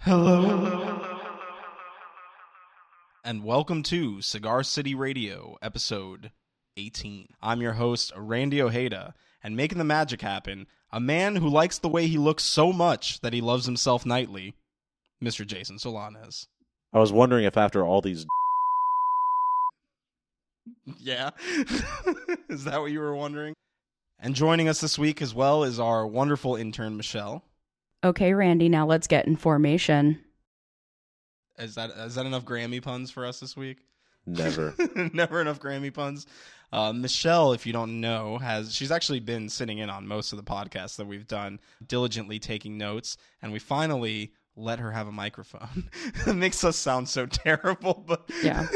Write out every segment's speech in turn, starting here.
Hello. Hello. And welcome to Cigar City Radio, episode 18. I'm your host, Randy Ojeda, and making the magic happen, a man who likes the way he looks so much that he loves himself nightly, Mr. Jason Solanes. I was wondering if after all these Yeah. is that what you were wondering? And joining us this week as well is our wonderful intern, Michelle. Okay, Randy, now let's get in formation. Is that is that enough Grammy puns for us this week? never Never enough Grammy puns. Uh, Michelle, if you don't know, has she's actually been sitting in on most of the podcasts that we've done, diligently taking notes, and we finally let her have a microphone. it makes us sound so terrible, but Yeah.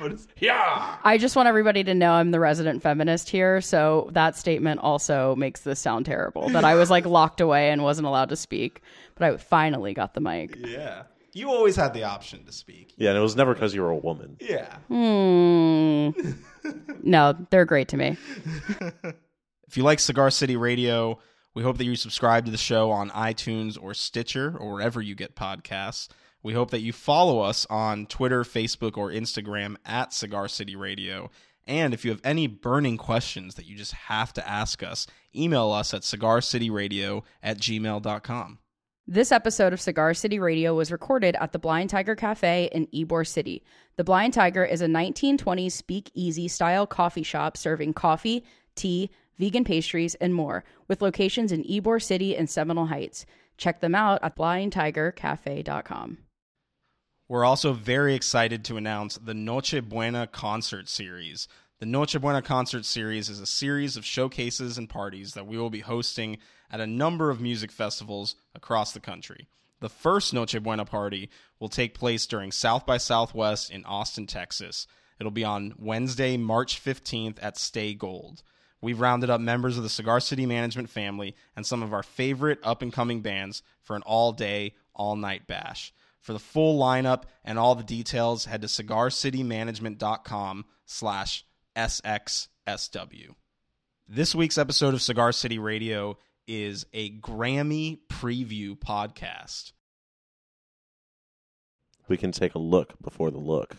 But it's, yeah. I just want everybody to know I'm the resident feminist here, so that statement also makes this sound terrible. That I was like locked away and wasn't allowed to speak, but I finally got the mic. Yeah. You always had the option to speak. yeah and it was never because you were a woman Yeah. Hmm. No, they're great to me. If you like Cigar City Radio, we hope that you subscribe to the show on iTunes or Stitcher or wherever you get podcasts. We hope that you follow us on Twitter, Facebook, or Instagram at Cigar City Radio. And if you have any burning questions that you just have to ask us, email us at cigarcityradio at gmail.com. This episode of Cigar City Radio was recorded at the Blind Tiger Cafe in Ybor City. The Blind Tiger is a 1920s speakeasy style coffee shop serving coffee, tea, vegan pastries, and more, with locations in Ybor City and Seminole Heights. Check them out at blindtigercafe.com. We're also very excited to announce the Noche Buena concert series. The Noche Buena concert series is a series of showcases and parties that we will be hosting at a number of music festivals across the country. The first Noche Buena party will take place during South by Southwest in Austin, Texas. It'll be on Wednesday, March 15th at Stay Gold. We've rounded up members of the Cigar City management family and some of our favorite up and coming bands for an all day, all night bash. For the full lineup and all the details, head to cigarcitymanagement.com slash SXSW. This week's episode of Cigar City Radio is a Grammy preview podcast. we can take a look before the look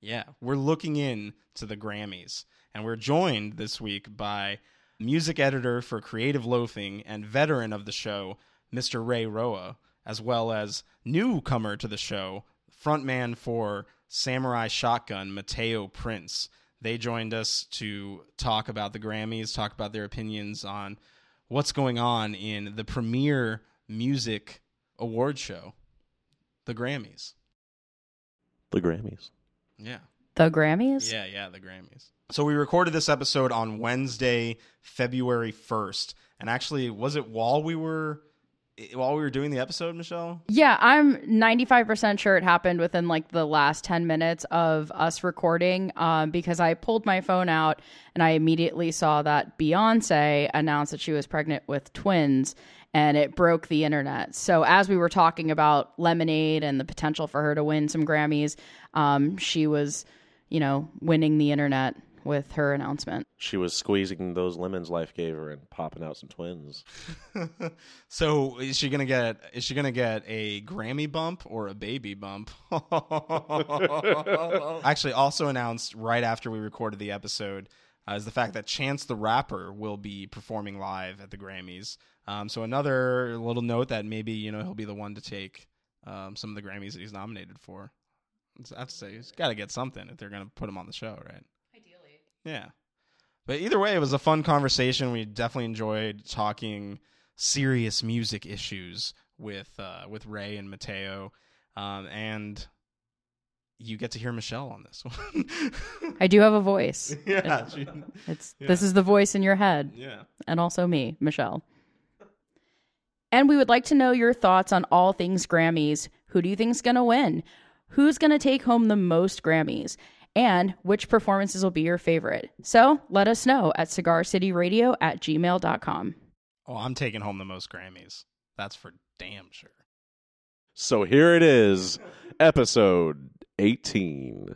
Yeah, we're looking in to the Grammys, and we're joined this week by music editor for Creative Loafing and veteran of the show, Mr. Ray Roa, as well as newcomer to the show, frontman for Samurai Shotgun, Mateo Prince. They joined us to talk about the Grammys, talk about their opinions on what's going on in the premier music award show, the Grammys. the grammys Yeah. The Grammys? Yeah, yeah, the Grammys. So we recorded this episode on Wednesday, February 1st. And actually, was it while we were while we were doing the episode, Michelle? Yeah, I'm 95% sure it happened within like the last 10 minutes of us recording um, because I pulled my phone out and I immediately saw that Beyonce announced that she was pregnant with twins and it broke the internet. So, as we were talking about Lemonade and the potential for her to win some Grammys, um, she was, you know, winning the internet with her announcement. she was squeezing those lemons life gave her and popping out some twins so is she gonna get is she gonna get a Grammy bump or a baby bump? Actually, also announced right after we recorded the episode uh, is the fact that Chance the Rapper will be performing live at the Grammys. Um, so another little note that maybe you know he'll be the one to take um, some of the Grammys that he's nominated for. I have to say he's got to get something if they're gonna put him on the show, right? Yeah. But either way, it was a fun conversation. We definitely enjoyed talking serious music issues with uh, with Ray and Mateo, um, and you get to hear Michelle on this one. I do have a voice. yeah, she- It's this is the voice in your head. yeah. and also me, Michelle. And we would like to know your thoughts on all things Grammys. Who do you think's going to win? Who's going to take home the most Grammys? And which performances will be your favorite? So let us know at cigarcityradio at gmail.com. Oh, I'm taking home the most Grammys. That's for damn sure. so here it is episode 18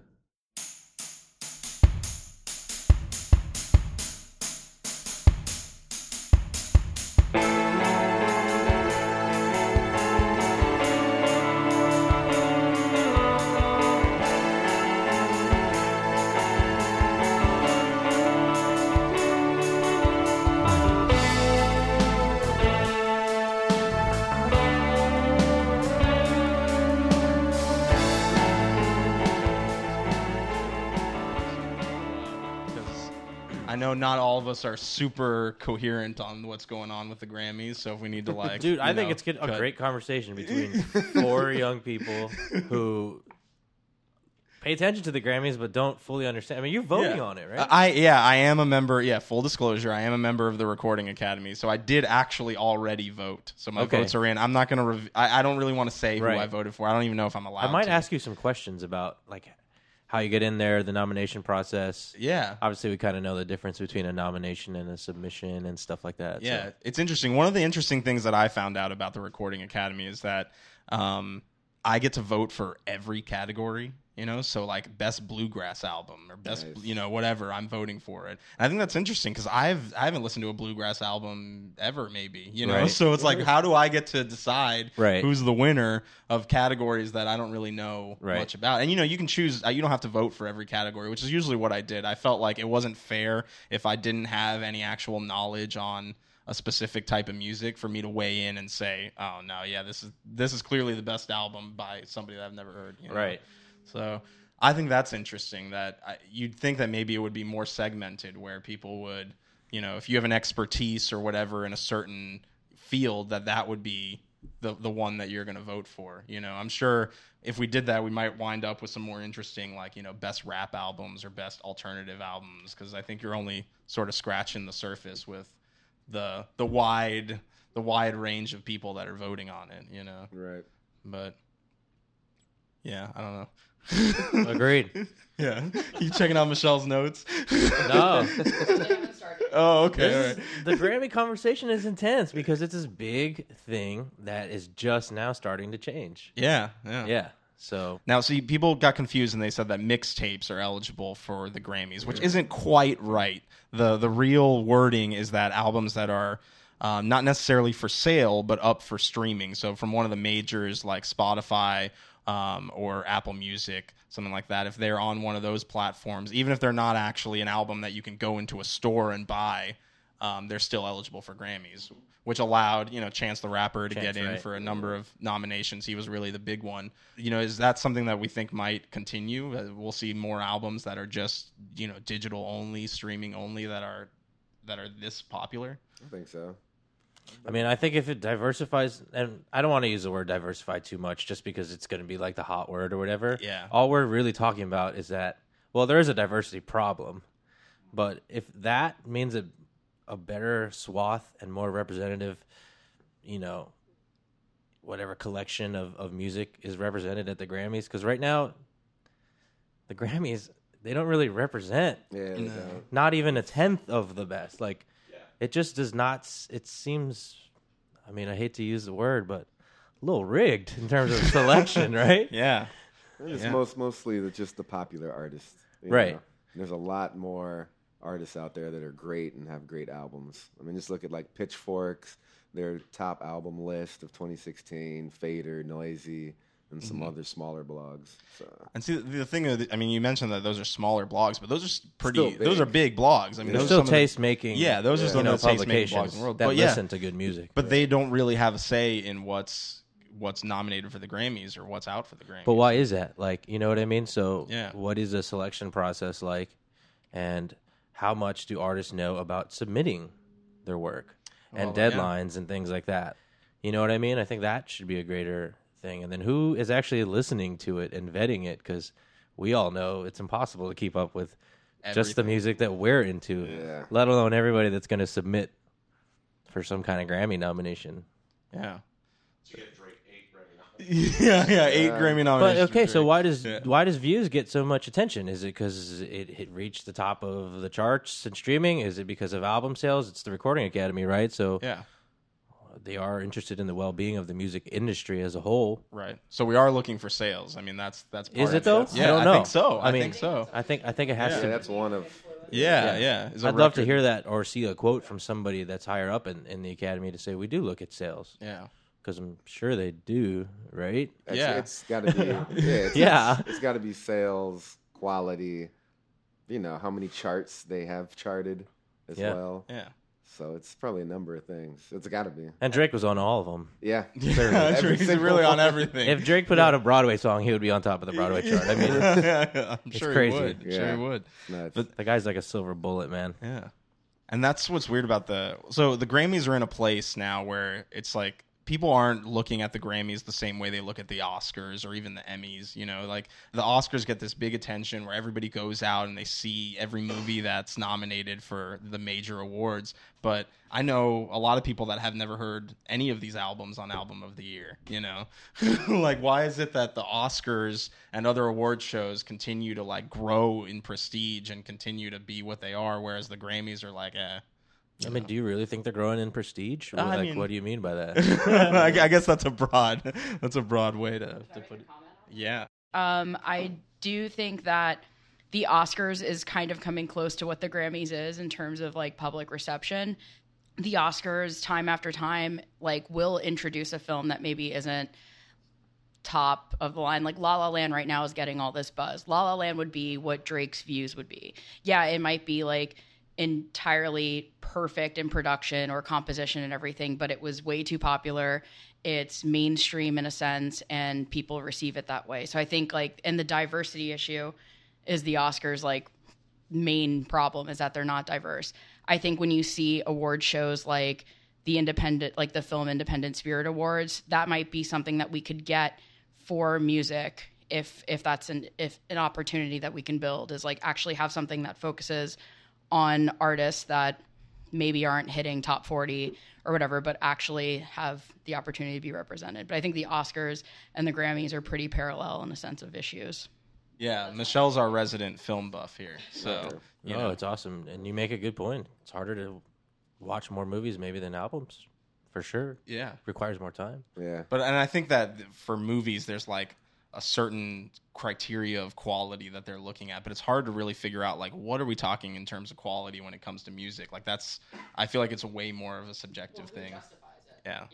of us are super coherent on what's going on with the Grammys, so if we need to like, Dude, I think know, it's good, a cut- great conversation between four young people who pay attention to the Grammys but don't fully understand. I mean, you're voting Yeah. on it, right? I yeah, I am a member. Yeah, full disclosure, I am a member of the Recording Academy, so I did actually already vote. So my Okay. votes are in. I'm not gonna. Rev- I, I don't really want to say Right. who I voted for. I don't even know if I'm allowed. I might to. ask you some questions about like how you get in there, the nomination process. Yeah, Obviously, we kind of know the difference between a nomination and a submission and stuff like that. so- Yeah, it's interesting. One of the interesting things that I found out about the Recording Academy is that um, I get to vote for every category. You know, so like best bluegrass album or best, Nice. you know, whatever. I'm voting for it. And I think that's interesting because I've I haven't listened to a bluegrass album ever. Maybe you know, Right. so it's like, how do I get to decide Right. who's the winner of categories that I don't really know Right. much about? And you know, you can choose. uh, You don't have to vote for every category, which is usually what I did. I felt like it wasn't fair if I didn't have any actual knowledge on a specific type of music for me to weigh in and say, "Oh no, yeah, this is this is clearly the best album by somebody that I've never heard." you know? Right. So I think that's interesting. That I, you'd think that maybe it would be more segmented, where people would, you know, if you have an expertise or whatever in a certain field, that that would be the the one that you're going to vote for. You know, I'm sure if we did that, we might wind up with some more interesting, like you know, best rap albums or best alternative albums, because I think you're only sort of scratching the surface with the the wide the wide range of people that are voting on it. You know, Right. but yeah, I don't know. Agreed. Yeah, you checking out Michelle's notes? No. oh, okay. This is- right. the Grammy conversation is intense because it's this big thing that is just now starting to change. Yeah, yeah, Yeah. So Now, see, people got confused and they said that mixtapes are eligible for the Grammys, which isn't quite right. the The real wording is that albums that are um, not necessarily for sale but up for streaming. So, from one of the majors like Spotify um, or Apple Music, something like that, if they're on one of those platforms, even if they're not actually an album that you can go into a store and buy, um, they're still eligible for Grammys, which allowed you know Chance the Rapper to Chance, get in right. for a number of nominations. He was really the big one. You know, is that something that we think might continue? Uh, We'll see more albums that are just you know digital only, streaming only that are that are this popular. I think so. I mean, I think if it diversifies, and I don't want to use the word diversify too much, just because it's going to be like the hot word or whatever. Yeah. All we're really talking about is that, well, there is a diversity problem, but if that means a a better swath and more representative, you know, whatever collection of of music is represented at the Grammys, because right now, the Grammys they don't really represent Yeah. they don't. not even a tenth of the best. Like, it just does not. It seems. I mean, I hate to use the word, but a little rigged in terms of selection, right? Yeah, It's Yeah. most mostly the, just the popular artists, Right. know? There's a lot more artists out there that are great and have great albums. I mean, just look at like Pitchforks, their top album list of 2016, Fader, Noisy, and some Mm-hmm. other smaller blogs. So and see the, the thing. Is, I mean, you mentioned that those are smaller blogs, but those are pretty. Those are big blogs. I mean, They're those still some of the- taste making. Yeah, those are you some know of the taste making blogs publications in the world. that But yeah, listen to good music. but they don't really have a say in what's what's nominated for the Grammys or what's out for the Grammys. But why is that? Like, you know what I mean? So, Yeah. what is the selection process like, and how much do artists know about submitting their work and Well, yeah. deadlines and things like that? You know what I mean? I think that should be a greater thing. And then who is actually listening to it and vetting it? Because we all know it's impossible to keep up with just the music that we're into, Yeah. let alone everybody that's going to submit for some kind of Grammy nomination. Yeah. yeah, yeah, eight Grammy But nominations. okay, so why does Yeah. why does views get so much attention? Is it because it, it reached the top of the charts and streaming? Is it because of album sales? It's the Recording Academy, right? So Yeah, they are interested in the well being of the music industry as a whole. right. So we are looking for sales. I mean, that's that's. Part Is of it though? Yeah, I don't know. think so. I, I mean, think so. I think I think it has yeah, to. that's one of Yeah, yeah. It's a I'd love to hear that or see a quote from somebody that's higher up in, in the academy to say we do look at sales Yeah, because I'm sure they do, right? It's, Yeah. it's got to be. Yeah, it's, Yeah. it's, it's got to be sales quality. You know how many charts they have charted as Yeah. well. yeah. So it's probably a number of things. It's got to be. And Drake was on all of them. Yeah. Yeah, Every he's really on everything. If Drake put out a Broadway song, he would be on top of the Broadway chart. I mean, I'm sure crazy. he would. Sure Yeah. he would. Nuts. But- the guy's like a silver bullet, man. Yeah. And that's what's weird about the so the Grammys are in a place now where it's like people aren't looking at the Grammys the same way they look at the Oscars or even the Emmys, you know, like the Oscars get this big attention where everybody goes out and they see every movie that's nominated for the major awards, but I know a lot of people that have never heard any of these albums on album of the year, you know. like why is it that the Oscars and other award shows continue to like grow in prestige and continue to be what they are whereas the Grammys are like eh I mean, do you really think they're growing in prestige? Or, I like, mean- what do you mean by that? I I guess that's a broad that's a broad way to, to put it. Yeah. Um, I do think that the Oscars is kind of coming close to what the Grammys is in terms of like public reception. The Oscars, time after time, like will introduce a film that maybe isn't top of the line. Like La La Land right now is getting all this buzz. La La Land would be what Drake's views would be. Yeah, it might be like entirely perfect in production or composition and everything, but it was way too popular. It's mainstream in a sense, and people receive it that way. So I think like, and the diversity issue is the Oscars like main problem is that they're not diverse. I think when you see award shows like the independent like the film independent spirit awards, that might be something that we could get for music if if that's an if an opportunity that we can build is like actually have something that focuses on artists that maybe aren't hitting top 40 or whatever but actually have the opportunity to be represented. But I think the Oscars and the Grammys are pretty parallel in a sense of issues. Yeah, Michelle's our resident film buff here. So, you oh, know, it's awesome, and you make a good point. It's harder to watch more movies maybe than albums, for sure. yeah. Requires more time. yeah. But and I think that for movies there's like a certain criteria of quality that they're looking at, but it's hard to really figure out like what are we talking in terms of quality when it comes to music? Like that's I feel like it's a way more of a subjective thing. Yeah.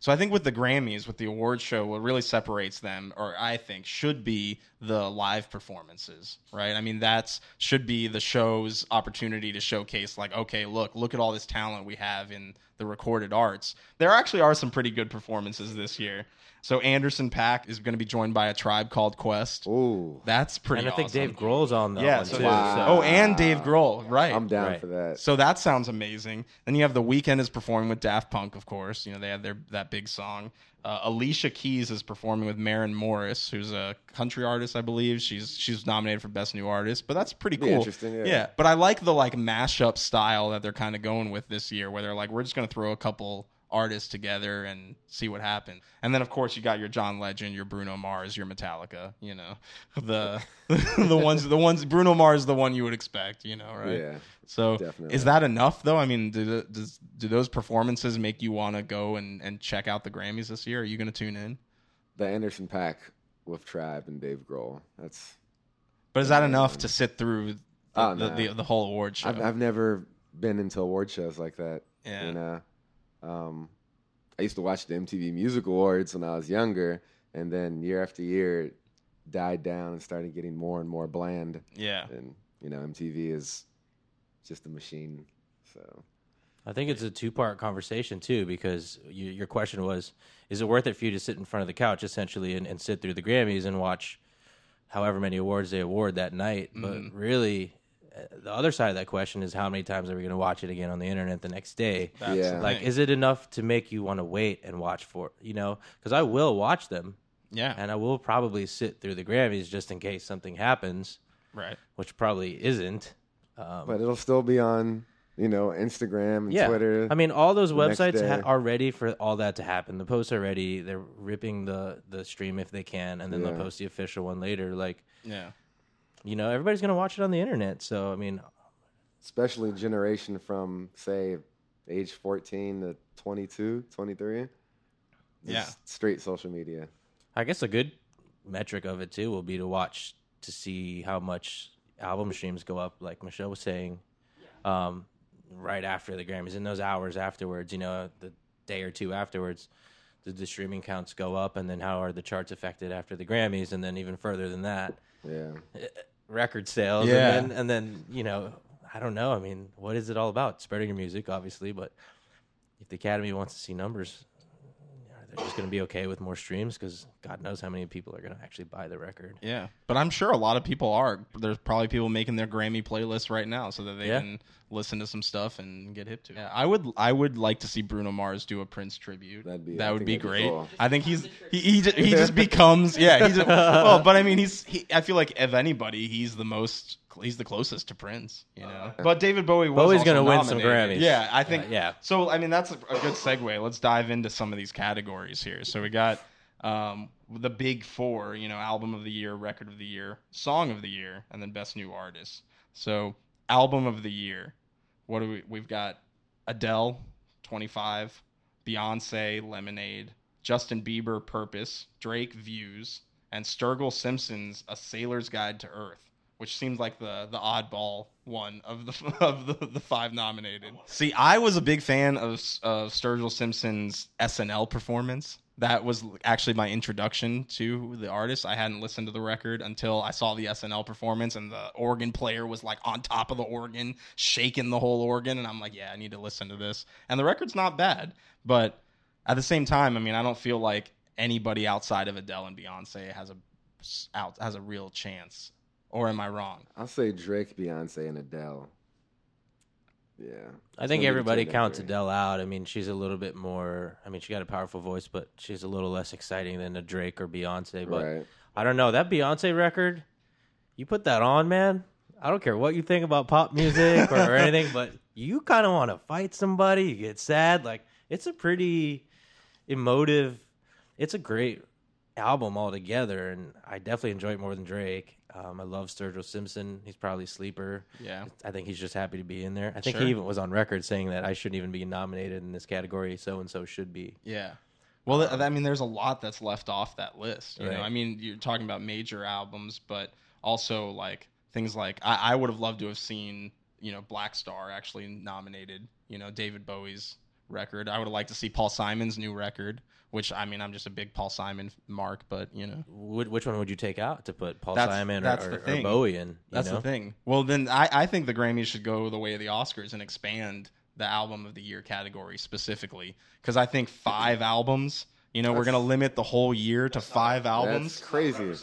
So I think with the Grammys, with the award show, what really separates them, or I think should be the live performances, right? I mean, that's should be the show's opportunity to showcase, like, okay, look, look at all this talent we have in the recorded arts. There actually are some pretty good performances this year. So Anderson Paak is going to be joined by a tribe called Quest. Ooh, That's pretty. and I think awesome. Dave Grohl's on that Yeah. one So, too. Wow. Oh, and Dave Grohl, right? I'm down Right. for that. So that sounds amazing. Then you have the Weeknd is performing with Daft Punk, of course. You know they had their that big song. Uh, Alicia Keys is performing with Maren Morris, who's a country artist, I believe. She's she's nominated for best new artist, but that's pretty cool. interesting, yeah. but I like the like mashup style that they're kind of going with this year, where they're like, we're just gonna throw a couple artists together and see what happens. And then of course you got your John Legend, your Bruno Mars, your Metallica. You know the the ones the ones Bruno Mars is the one you would expect. You know, right? Yeah. So Definitely. is that enough though? I mean, do the, does do those performances make you want to go and, and check out the Grammys this year? Are you going to tune in? The Anderson Paak with Tribe and Dave Grohl. That's But is that enough to sit through the, Oh, the, no. the, the whole award show? I've, I've never been into award shows like that. Yeah. You know, um, I used to watch the MTV Music Awards when I was younger, and then year after year, it died down and started getting more and more bland. yeah, And you know, MTV is just a machine. So I think it's a two part conversation too, because you, your question was, is it worth it for you to sit in front of the couch essentially and, and sit through the Grammys and watch however many awards they award that night? But really, uh, the other side of that question is how many times are we going to watch it again on the internet the next day? that's Yeah. the Like, thing. is it enough to make you want to wait and watch for you know? Because I will watch them, yeah, and I will probably sit through the Grammys just in case something happens, right. which probably isn't. Um, but it'll still be on, you know, Instagram and yeah. Twitter. I mean, all those websites ha- are ready for all that to happen. The posts are ready. They're ripping the the stream if they can, and then they'll post the official one later. Like, Yeah, you know, everybody's gonna watch it on the internet. So, I mean, especially generation from say age 14 to 22, 23. Yeah. Straight social media. I guess a good metric of it too will be to watch to see how much album streams go up. Like Michelle was saying, um, right after the Grammys, in those hours afterwards, you know, the day or two afterwards. Did the streaming counts go up, and then how are the charts affected after the Grammys, and then even further than that, Yeah. record sales Yeah. and then and then you know I don't know. I mean, what is it all about? Spreading your music, obviously, but if the Academy wants to see numbers, they're just going to be okay with more streams because God knows how many people are going to actually buy the record. Yeah, but I'm sure a lot of people are. There's probably people making their Grammy playlist right now so that they Yeah. can listen to some stuff and get hip to. it. Yeah, I would. I would like to see Bruno Mars do a Prince tribute. That'd be- that I would be that'd be great. cool. I think he's he he, ju- he just becomes yeah. He's a, well, but I mean he's he, I feel like if anybody he's the most he's the closest to Prince. You know, but David Bowie was Bowie's gonna win some. Grammys. Yeah, I think. Uh, yeah. So I mean that's a, a good segue. Let's dive into some of these categories here. So we got um, the big four. You know, album of the year, record of the year, song of the year, and then best new artist. So album of the year. What do we? We've got Adele, twenty five, Beyonce, Lemonade, Justin Bieber, Purpose, Drake, Views, and Sturgill Simpson's A Sailor's Guide to Earth, which seems like the the oddball one of the of the, the five nominated. See, I was a big fan of of Sturgill Simpson's SNL performance. That was actually my introduction to the artist. I hadn't listened to the record until I saw the SNL performance, and the organ player was like on top of the organ, shaking the whole organ, and I'm like, yeah, I need to listen to this. And the record's not bad, but at the same time, I mean, I don't feel like anybody outside of Adele and Beyonce has a out has a real chance. Or am I wrong? I'll say Drake, Beyonce, and Adele. Yeah. I think everybody counts. Adele out. I mean, she's a little bit more. I mean, she got a powerful voice, but she's a little less exciting than a Drake or Beyonce. But Right. I don't know that Beyonce record. You put that on, man. I don't care what you think about pop music or, or anything, but you kind of want to fight somebody. You get sad. Like it's a pretty emotive. It's a great album altogether, and I definitely enjoy it more than Drake. Um, I love Sturgill Simpson. He's probably a sleeper. Yeah. I think he's just happy to be in there. I think Sure. he even was on record saying that I shouldn't even be nominated in this category. So and so should be. Yeah. Well, th- I mean, there's a lot that's left off that list. You know, Right. I mean, you're talking about major albums, but also like things like I, I would have loved to have seen, you know, Blackstar actually nominated. You know, David Bowie's record. I would have liked to see Paul Simon's new record. Which I mean, I'm just a big Paul Simon mark, but you know, Wh- which one would you take out to put Paul That's- Simon that's or, the or, or thing. Bowie in? you That's know? the thing. Well, then I, I think the Grammys should go the way of the Oscars and expand the album of the year category specifically because I think five mm-hmm. albums. You know, we're That's- gonna limit the whole year to five That's albums. crazy.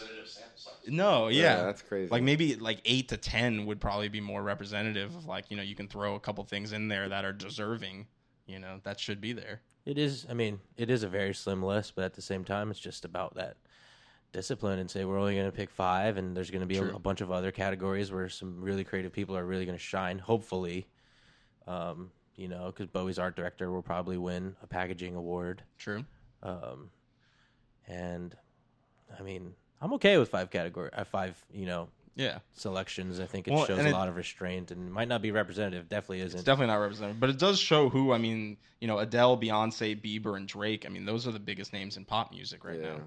No, yeah. Yeah, that's crazy. Like maybe like eight to ten would probably be more representative of like you know you can throw a couple things in there that are deserving. You know that should be there. It is. I mean, it is a very slim list, but at the same time, it's just about that discipline and say we're only going to pick five, and there's going to be a, a bunch of other categories where some really creative people are really going to shine. Hopefully, um, you know, because Bowie's art director will probably win a packaging award. True. Um, and I mean, I'm okay with five category, uh, five, you know, Yeah. selections. I think it Well, shows and a it- lot of restraint and might not be representative. Definitely isn't. It's definitely not representative, but it does show who. I mean, you know, Adele, Beyonce, Bieber, and Drake. I mean, those are the biggest names in pop music right Yeah. now.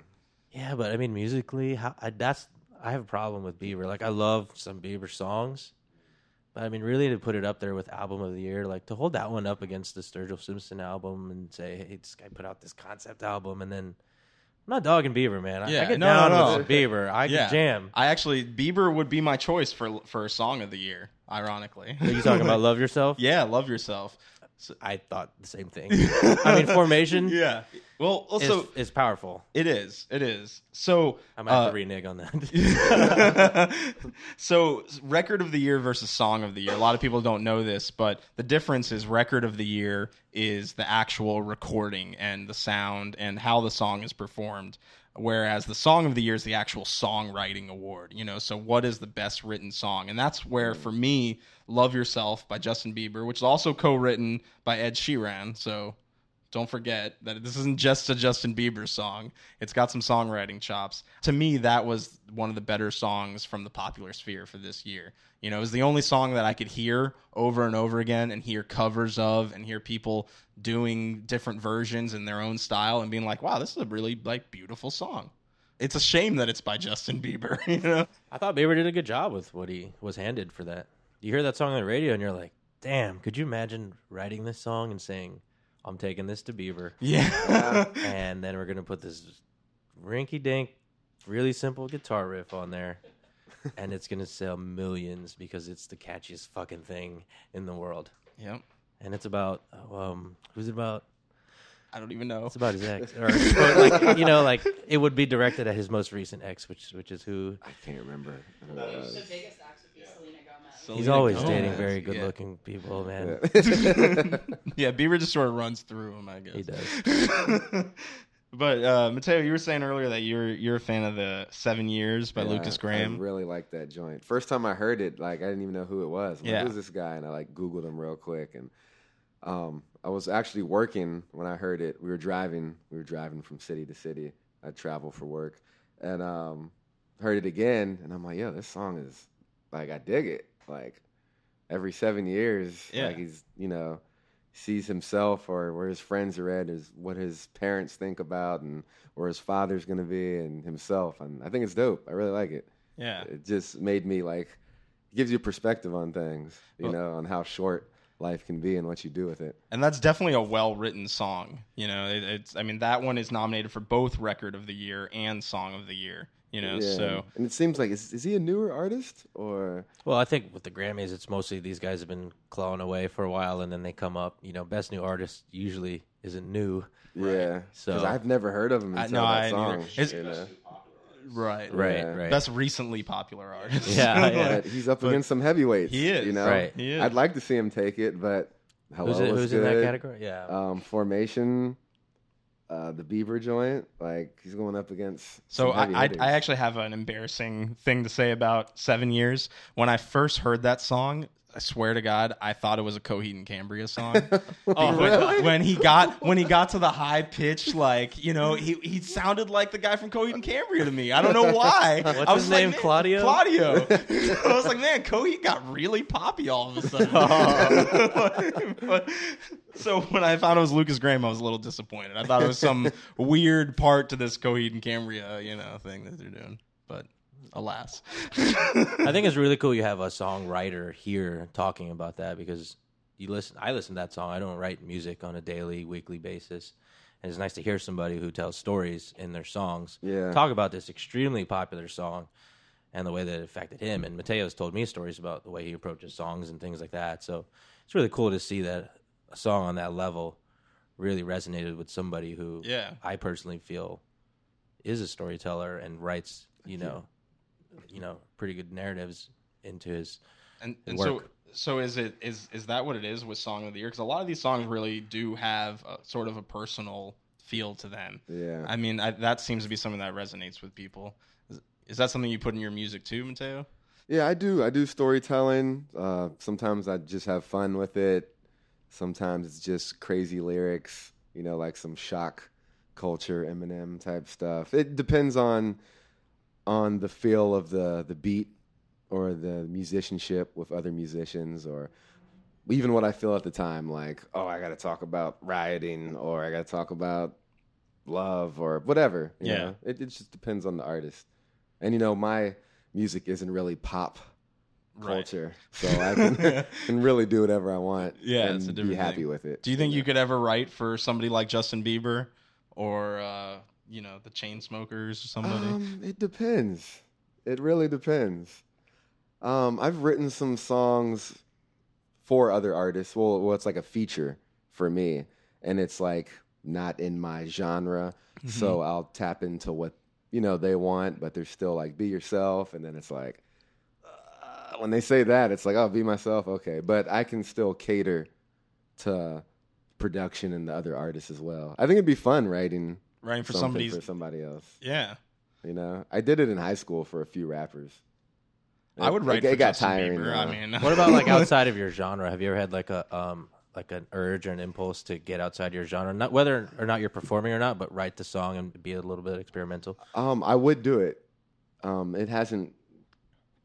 Yeah, but I mean, musically, how, I, that's I have a problem with Bieber. Like, I love some Bieber songs, but I mean, really to put it up there with album of the year, like to hold that one up against the Sturgill Simpson album and say, "Hey, this guy put out this concept album," and then I'm not dogging Bieber, man. I, Yeah, I get no, down no, no. with Bieber. I can jam. I actually Bieber would be my choice for for a song of the year. Ironically, Are you talking about "Love Yourself"? yeah, love yourself. I thought the same thing. I mean, Formation Yeah. Well, also is powerful. it is. It is. So I might have uh, to renege on that. so record of the year versus song of the year. A lot of people don't know this, but the difference is record of the year is the actual recording and the sound and how the song is performed. Whereas the song of the year is the actual songwriting award, you know. So, what is the best written song? And that's where, for me, "Love Yourself" by Justin Bieber, which is also co-written by Ed Sheeran. So, don't forget that this isn't just a Justin Bieber song. It's got some songwriting chops. To me, that was one of the better songs from the popular sphere for this year. You know, it was the only song that I could hear over and over again and hear covers of and hear people doing different versions in their own style and being like, "Wow, this is a really like beautiful song." It's a shame that it's by Justin Bieber, you know. I thought Bieber did a good job with what he was handed for that. You hear that song on the radio and you're like, damn, could you imagine writing this song and saying, I'm taking this to Bieber Yeah. and then we're going to put this rinky dink, really simple guitar riff on there. and it's gonna sell millions because it's the catchiest fucking thing in the world. Yep. And it's about um, who's it about? I don't even know. It's about his ex, or or like you know, like it would be directed at his most recent ex, which which is who I can't remember. who it was. biggest acts would be Selena Gomez. He's Selena always Gomez. dating very Yeah. good-looking people, man. Yeah, Bieber just sort of runs through him, I guess. He does. but uh, Mateo, you were saying earlier that you're you're a fan of the Seven Years by Yeah, Lukas Graham. I really like that joint. First time I heard it, like I didn't even know who it was. I'm like, Yeah. Who's this guy? And I like Googled him real quick. And um, I was actually working when I heard it. We were driving. We were driving from city to city. I travel for work, and um, heard it again. And I'm like, yo, this song is like I dig it. Like every seven years, Yeah. like he's you know sees himself or where his friends are at is what his parents think about and where his father's going to be and himself and i think it's dope i really like it yeah, it just made me like gives you perspective on things you Well- know on how short life can be and what you do with it and that's definitely a well written song. You know, it, it's I mean that one is nominated for both Record of the Year and Song of the Year. You know, yeah so and it seems like is, is he a newer artist or Well, I think with the Grammys, it's mostly these guys have been clawing away for a while, and then they come up. You know, best new artist usually isn't new. yeah So- i've never heard of him I- until no, that I song. It's- you know? right, Right, Yeah. right. Best recently popular artist. Yeah, yeah. he's up But against some heavyweights he is, you know Right. He is. i'd like to see him take it but hello who's it, was who's in that category? Yeah. um, formation, uh, the Bieber joint. Like he's going up against. So I, I. I actually have an embarrassing thing to say about Seven Years. When I first heard that song, I swear to God, I thought it was a Coheed and Cambria song. oh, when, when he got when he got to the high pitch, like you know, he he sounded like the guy from Coheed and Cambria to me. I don't know why. What's I was his like, name, Claudio? Claudio. I was like, man, Coheed got really poppy all of a sudden. Oh. But- so when I found it was Lukas Graham, I was a little disappointed. I thought it was some weird part to this Coheed and Cambria, you know, thing that they're doing. But alas, I think it's really cool you have a songwriter here talking about that because you listen. I listen to that song. I don't write music on a daily, weekly basis, and it's nice to hear somebody who tells stories in their songs. Yeah. talk about this extremely popular song and the way that it affected him. And Mateo's told me stories about the way he approaches songs and things like that. So it's really cool to see that a song on that level really resonated with somebody who Yeah. I personally feel is a storyteller and writes, you know, you know, pretty good narratives into his and, and so so is it is is that what it is with Song of the Year? Because a lot of these songs really do have a, sort of a personal feel to them. Yeah. I mean, I, that seems to be something that resonates with people. Is, is that something you put in your music too, Mateo? Yeah, I do. I do storytelling. Uh, sometimes I just have fun with it. Sometimes it's just crazy lyrics, you know, like some shock culture, Eminem type stuff. It depends on on the feel of the the beat or the musicianship with other musicians or even what I feel at the time like, oh, I got to talk about rioting or I got to talk about love or whatever, you Yeah. know. It it just depends on the artist. And you know, my music isn't really pop Right. culture, so I can, can really do whatever I want. Yeah, and it's a be happy thing. with it. Do you think you could ever write for somebody like Justin Bieber or uh, you know the Chainsmokers or somebody? Um, it depends. It really depends. Um, I've written some songs for other artists. Well, well, it's like a feature for me, and it's like not in my genre, so Mm-hmm. I'll tap into what you know they want, but they're still like be yourself, and then it's like uh, when they say that, it's like oh, be myself, okay, but I can still cater to production and the other artists as well. I think it'd be fun writing writing for something somebody's for somebody else. yeah. You know, I did it in high school for a few rappers. I would write it, for it got Justin tiring. Bieber. I mean, What about like outside of your genre? Have you ever had like a um like an urge or an impulse to get outside your genre? Not whether or not you're performing or not, but write the song and be a little bit experimental. um, I would do it. Um, it hasn't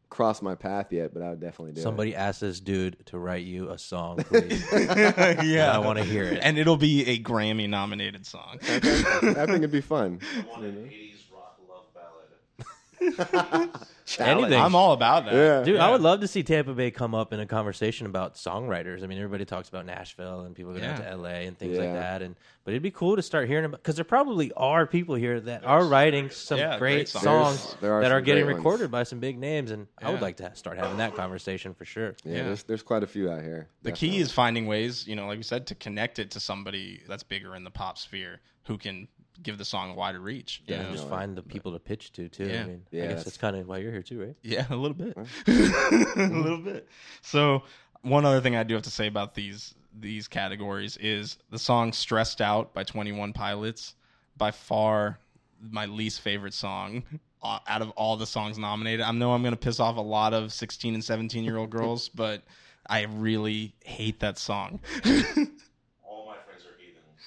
crossed my path yet, but I would definitely do it. Somebody asked this dude to write you a song, please. yeah, I wanna hear it. and it'll be a Grammy nominated song. it. I think it'd be fun. I want an 80s rock love ballad. challenge. Anything. I'm all about that. Yeah. Dude, I would love to see Tampa Bay come up in a conversation about songwriters. I mean, everybody talks about Nashville and people go down Yeah. to LA and things like Yeah. that. And but it'd be cool to start hearing about because there probably are people here that are writing some Yeah, great, great songs. songs There's- there are that are getting great ones. recorded by some big names. And I would Yeah. like to ha- start having that conversation for sure. Yeah, Yeah. there's there's quite a few out here. The key is finding ways, you know, like we said, to connect it to somebody that's bigger in the pop sphere who can give the song a wider reach. you Yeah, know? just find the people to pitch to too. Yeah. I mean, Yeah, I guess that's- that's kind of why you're here too, right? Yeah, a little bit. a little bit. So, one other thing I do have to say about these these categories is the song "Stressed Out" by Twenty One Pilots, by far my least favorite song uh, out of all the songs nominated. I know I'm going to piss off a lot of 16 and 17 year old girls, but I really hate that song. All my friends are heathens.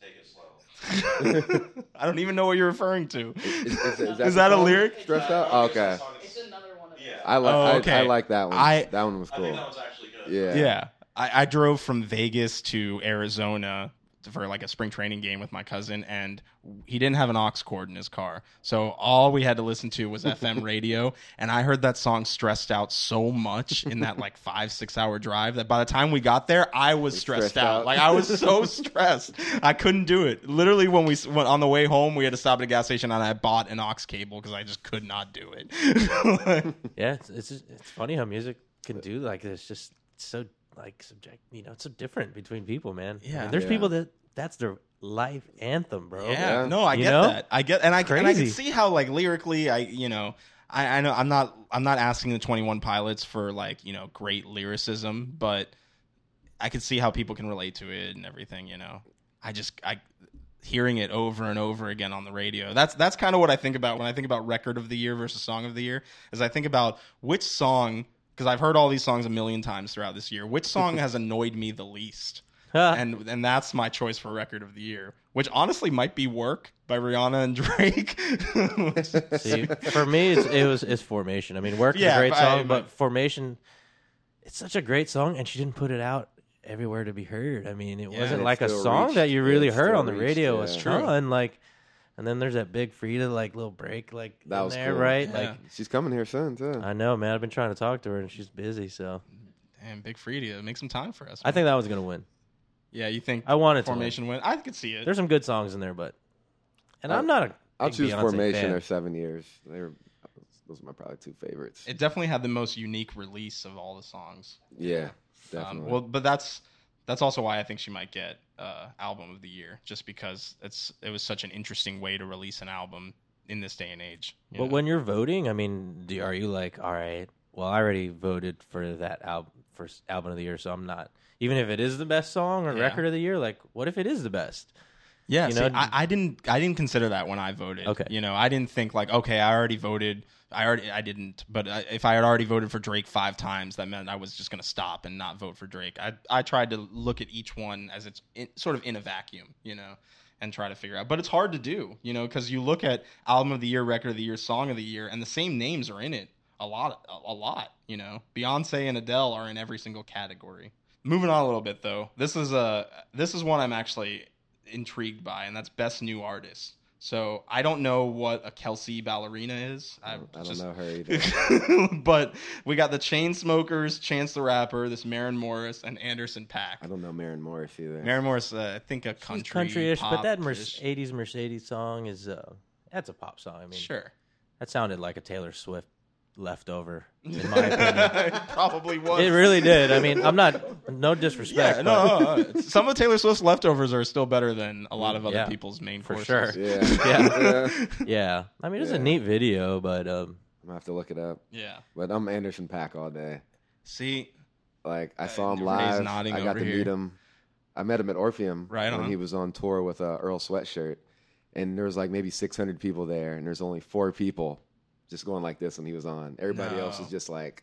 Take it slow. I don't even know what you're referring to. Is, is- is Is the that a song? lyric? Stressed out. Oh, okay. another one of Yeah. I like. Oh, okay. I like that one. I- that one was I cool. think that was actually good. Yeah. Yeah. I, I drove from Vegas to Arizona for like a spring training game with my cousin, and he didn't have an aux cord in his car. So all we had to listen to was FM radio. And I heard that song stressed out so much in that like five, six hour drive that by the time we got there, I was stressed, stressed out. out. Like I was so stressed. I couldn't do it. Literally, when we went on the way home, we had to stop at a gas station and I bought an aux cable because I just could not do it. Yeah, it's it's, just, it's funny how music can do like this. Just so like subject, you know, it's so different between people, man. I mean, Yeah. there's Yeah. people that that's their life anthem, bro. Yeah, Yeah. no, I You get know? that. I get, and I and I can see how like lyrically, I you know, I, I know I'm not I'm not asking the Twenty One Pilots for like you know great lyricism, but I can see how people can relate to it and everything. You know, I just I hearing it over and over again on the radio. That's that's kind of what I think about when I think about record of the year versus song of the year. Is I think about which song because I've heard all these songs a million times throughout this year. Which song has annoyed me the least? and and that's my choice for record of the year, which honestly might be "Work" by Rihanna and Drake. See, for me, it's, it was it's Formation. I mean, Work is a great but I- song, but- but Formation, it's such a great song, and she didn't put it out everywhere to be heard. I mean, it Yeah, wasn't like a song reached- that you really heard on the reached, radio. yeah. It's True. ton, like, and then there's that Big Freedia like little break like That in was there, cool. right? Yeah. Like, She's coming here soon too. I know, man. I've been trying to talk to her, and she's busy. So Damn, Big Freedia, make some time for us. I man. think that was gonna win. yeah, you think I wanted to win. formation win? I could see it. There's some good songs in there, but and I- I'm not a. I'll big choose Beyonce Formation fan. or Seven Years. They were those are my probably two favorites. It definitely had the most unique release of all the songs. yeah, Um, definitely. well, but that's that's also why I think she might get uh, album of the year, just because it's it was such an interesting way to release an album in this day and age. But know? when you're voting, I mean, do, are you like, all right, well, I already voted for that album for album of the year, so I'm not. Even if it is the best song or Yeah. record of the year, like, what if it is the best? Yeah, You see, know, I, I didn't I didn't consider that when I voted. Okay. you know, I didn't think like, okay, I already voted. I already I didn't, but I, if I had already voted for Drake five times, that meant I was just going to stop and not vote for Drake. I I tried to look at each one as it's in, sort of in a vacuum, you know, and try to figure out. But it's hard to do, you know, because you look at album of the year, record of the year, song of the year, and the same names are in it a lot, a, a lot. You know, Beyonce and Adele are in every single category. Moving on a little bit though, this is a this is one I'm actually intrigued by, and that's best new artist. So I don't know what a Kelsea Ballerini is. I, I don't just- know her either. but we got the Chainsmokers, Chance the Rapper, this Maren Morris, and Anderson Paak. I don't know Maren Morris either. Maren Morris, uh, I think a She's country, country-ish, but that Mer- 80s Mercedes song is uh, that's a pop song. I mean, sure. that sounded like a Taylor Swift leftover, in my opinion. it probably was. It really did. I mean, I'm not no disrespect, Yeah, but no, no, no. Some of Taylor Swift's leftovers are still better than a lot of other Yeah, people's main for courses. sure. Yeah, Yeah. yeah. yeah. I mean, it's a Yeah. neat video, but um, I'm gonna have to look it up. Yeah. But I'm Anderson Paak all day. See, Like I Uh, saw him Renee's live. nodding I got over to here. meet him. I met him at Orpheum Right when on. he was on tour with uh, Earl Sweatshirt, and there was like maybe 600 people there, and there's only four people just going like this when he was on. Everybody else No. was just like,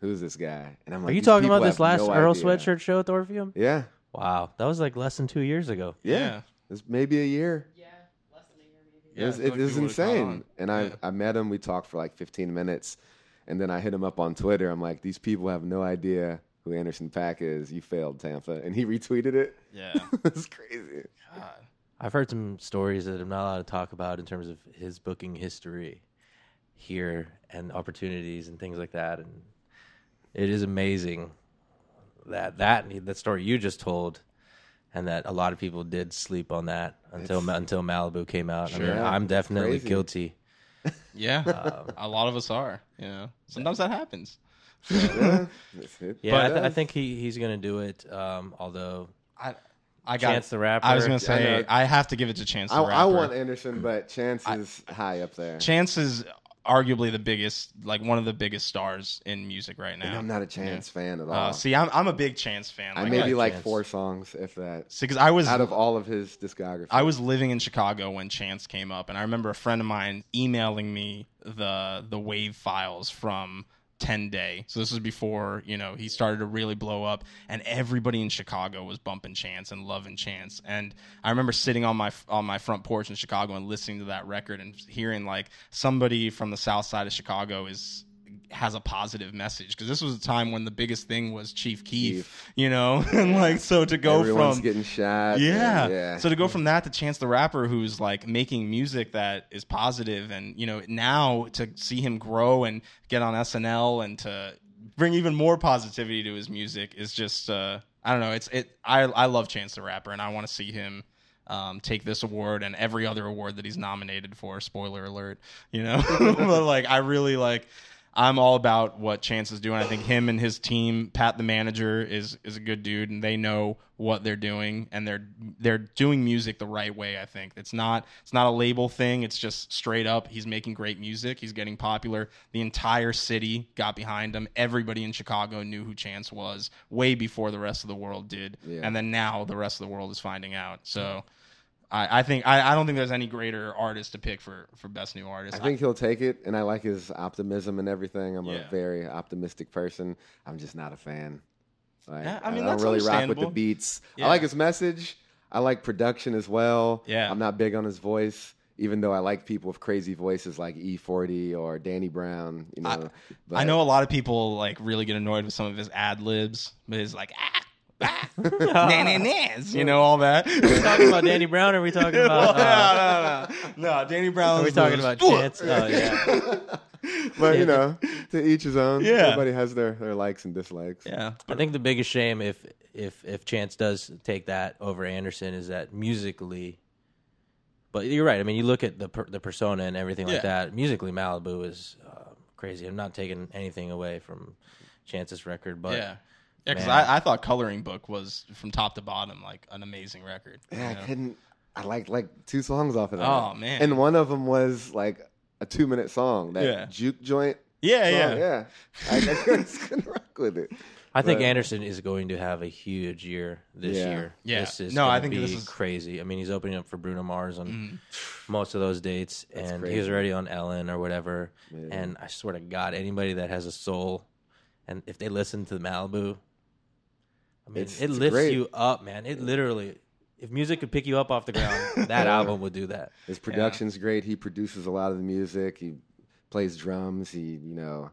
"Who's this guy?" And I'm like, are you "These talking people about this have last no Earl idea." Sweatshirt show at the Orpheum? Yeah, Wow, that was like less than two years ago. yeah, Yeah. It's maybe a year. Yeah, less than a year maybe. It was, I it like was people would've caught insane. on. And I, Yeah. I met him. We talked for like 15 minutes. And then I hit him up on Twitter. I'm like, these people have no idea who Anderson Paak is. You failed, Tampa. And he retweeted it. yeah. it's crazy. God. I've heard some stories that I'm not allowed to talk about in terms of his booking history. Here and opportunities and things like that. And it is amazing that that that story you just told, and that a lot of people did sleep on that until It's- until Malibu came out. I mean, Sure. I'm definitely Crazy. guilty. Yeah, Um, a lot of us are. You know, sometimes that happens. yeah, it's- it Yeah, I, th- I think he, he's going to do it. Um, although I I got. Chance the Rapper, I was gonna say know. I, have to give it to Chance the I, Rapper. I want Anderson, but Chance is high up there. Chance is arguably the biggest, like one of the biggest stars in music right And now. I'm not a Chance fan at all. Uh, see, I'm I'm a big Chance fan. I Like, maybe like like four songs, if that, because I was out of all of his discography. I was living in Chicago when Chance came up, and I remember a friend of mine emailing me the the wave files from 10 Day. So this was before you know he started to really blow up, and everybody in Chicago was bumping Chance and loving Chance. And I remember sitting on my on my front porch in Chicago and listening to that record and hearing like somebody from the South Side of Chicago is has a positive message because this was a time when the biggest thing was Chief Keef, you know, and like so to go Everyone's from getting shot. yeah. yeah. So to go from that to Chance the Rapper, who's like making music that is positive, and you know now to see him grow and get on SNL and to bring even more positivity to his music is just uh, I don't know. It's it. I I love Chance the Rapper, and I want to see him. Um, take this award and every other award that he's nominated for. Spoiler alert, you know. but like, I really like. I'm all about what Chance is doing. I think him and his team, Pat the manager, is is a good dude, and they know what they're doing, and they're they're doing music the right way. I think it's not it's not a label thing. It's just straight up. He's making great music. He's getting popular. The entire city got behind him. Everybody in Chicago knew who Chance was way before the rest of the world did, Yeah. and then now the rest of the world is finding out. So. I, I think I, I don't think there's any greater artist to pick for, for best new artist. I think he'll take it, and I like his optimism and everything. I'm Yeah. a very optimistic person. I'm just not a fan. Like, Yeah, I mean, don't that's really rock with the understandable. beats. Yeah. I like his message. I like production as well. Yeah. I'm not big on his voice, even though I like people with crazy voices like E40 or Danny Brown. You know, I but know a lot of people like really get annoyed with some of his ad libs, but his like ah, ah, nah, nah, nahs, you know all that. are we talking about Danny Brown? Or are we talking about? no, Uh, no, no, no. Danny Brown. are we talking about Chance? Oh yeah. but you know, to each his own. Yeah. Everybody has their, their likes and dislikes. Yeah, I think the biggest shame if if if Chance does take that over Anderson is that musically. But you're right. I mean, you look at the per, the persona and everything like Yeah. that. Musically, Malibu is uh, crazy. I'm not taking anything away from Chance's record, but yeah, yeah. Because Man. I, I thought Coloring Book was from top to bottom like an amazing record. Yeah, you know? I couldn't. I liked like two songs off of that. Oh, man. And one of them was like a two minute song. That Yeah. juke joint. yeah, song, yeah, yeah. I, I couldn't, couldn't rock with it. I think But- Anderson is going to have a huge year this Yeah. year. Yeah. This is No, I think be this is- crazy. I mean, he's opening up for Bruno Mars on Mhm. most of those dates, and he was crazy. already on Ellen or whatever. Yeah. And I swear to God, anybody that has a soul, and if they listen to Malibu, I mean, It's- it it's lifts great. you up, man. It literally, if music could pick you up off the ground, that album would do that. His production's great. He produces a lot of the music. He plays drums. He, you know,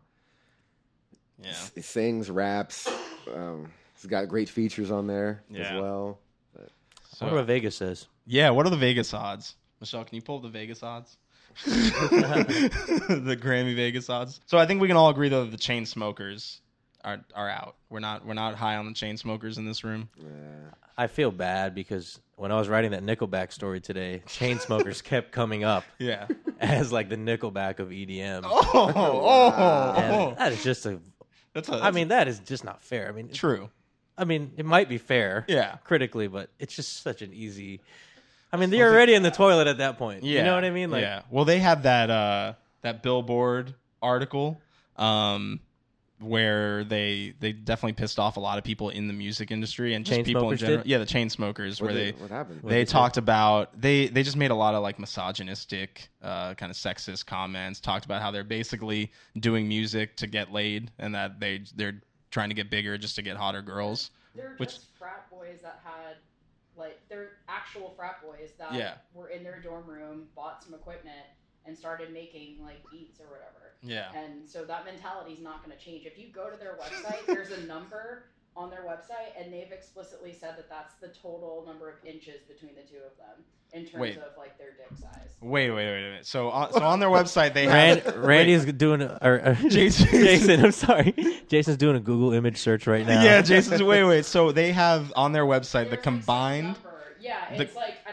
yeah. s- he sings, raps. Um, he's got great features on there Yeah. as well. I wonder what So, Vegas says. yeah, what are the Vegas odds? Michelle, can you pull up the Vegas odds? the Grammy Vegas odds. So I think we can all agree though that the Chainsmokers are are out. We're not we're not high on the Chainsmokers in this room. Yeah. I feel bad because when I was writing that Nickelback story today, Chainsmokers kept coming up Yeah. as like the Nickelback of EDM. Oh, oh, And that is just a. that's a. I mean, that is just not fair. I mean, true. I mean, it might be fair, Yeah. critically, but it's just such an easy. I mean, they're already in the toilet at that point. Yeah. You know what I mean? Like, yeah. Well, they had that uh that Billboard article um where they they definitely pissed off a lot of people in the music industry and just Chain people in general. did? Yeah, the Chainsmokers What, where did- they what happened? they they talked about they they just made a lot of like misogynistic uh, kind of sexist comments talked about how they're basically doing music to get laid and that they they're trying to get bigger just to get hotter girls They're Which- just frat boys that had, like, they're actual frat boys that Yeah. were in their dorm room, bought some equipment, and started making, like, beats or whatever. yeah And so that mentality is not going to change. If you go to their website, there's a number on their website, and they've explicitly said that that's the total number of inches between the two of them in terms Wait. of like their dick size. Wait, wait, wait a minute. So, on, so on their website they Rand, have Randy's doing a, or, or Jason- Jason, I'm sorry. Jason's doing a Google image search right now. Yeah, Jason's wait, wait. So they have on their website the There's, like, some combined. number. Yeah, the- it's like I don't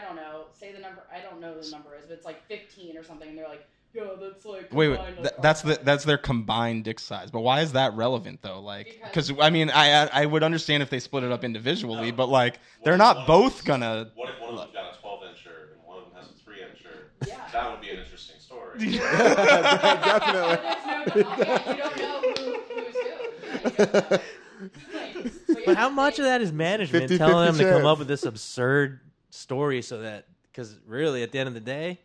know. Say the number. I don't know the number is, but it's like 15 or something. And they're like, yeah, that's like. Wait, wait. Th- that's the that's their combined dick size. But why is that relevant though? Like, Because- because I mean, I I I would understand if they split it up individually, but like they're not one- both gonna. What if one of them's got a 12 incher and one of them has a 3 incher? Yeah. That would be an interesting story. Definitely. But no, yeah, you don't know who, who's who. Yeah, you don't know. Like, But how much of that is management 50-50 telling them to come chance. up with this absurd story so that because really at the end of the day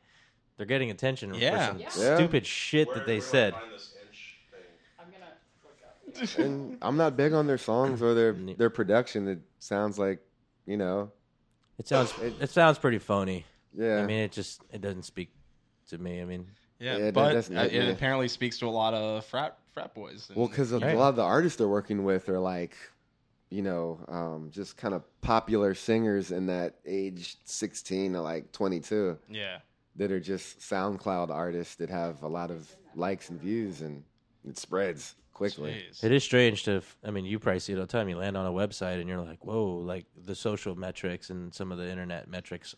they're getting attention Yeah. for some Yeah. stupid shit Where- that they where do I said. find this inch thing? I'm gonna look up. and I'm not big on their songs or their Ne- their production. It sounds like, you know, It sounds It- it sounds pretty phony. yeah. I mean, it just it doesn't speak to me. I mean, Yeah, Yeah, that- but that's uh, not it me. apparently speaks to a lot of frat frat boys. and- Well, because a Right. lot of the artists they're working with are like, you know, um, just kind of popular singers in that age 16 to like 22 yeah, that are just SoundCloud artists that have a lot of likes and views and it spreads quickly. Jeez. it is strange to. I mean, you probably see it all the time. You land on a website and you're like, whoa, like the social metrics and some of the internet metrics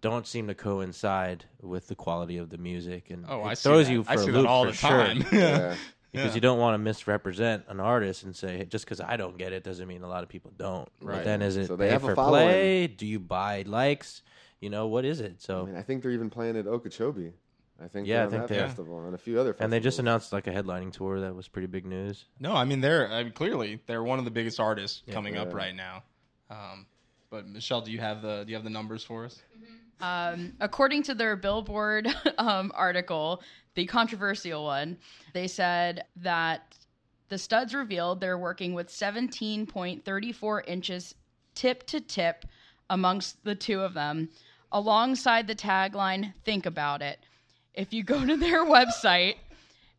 don't seem to coincide with the quality of the music, and Oh, it I see throws that. you for I a see loop that all for the sure. time. Yeah. Because Yeah. you don't want to misrepresent an artist and say just because I don't get it doesn't mean a lot of people don't. Right. But then is it So they pay have a for following. play? Do you buy likes? You know what is it? I So mean, I think they're even playing at Okeechobee. I think Yeah, I think that they are. festival and a few other festivals. and they just announced like a headlining tour that was pretty big news. No, I mean they're I mean, clearly they're one of the biggest artists Yeah. coming up right now. Um, but Michelle, do you have the do you have the numbers for us? Um, according to their Billboard um, article, the controversial one, they said that the studs revealed they're working with 17.34 inches tip to tip amongst the two of them, alongside the tagline, Think About It. If you go to their website,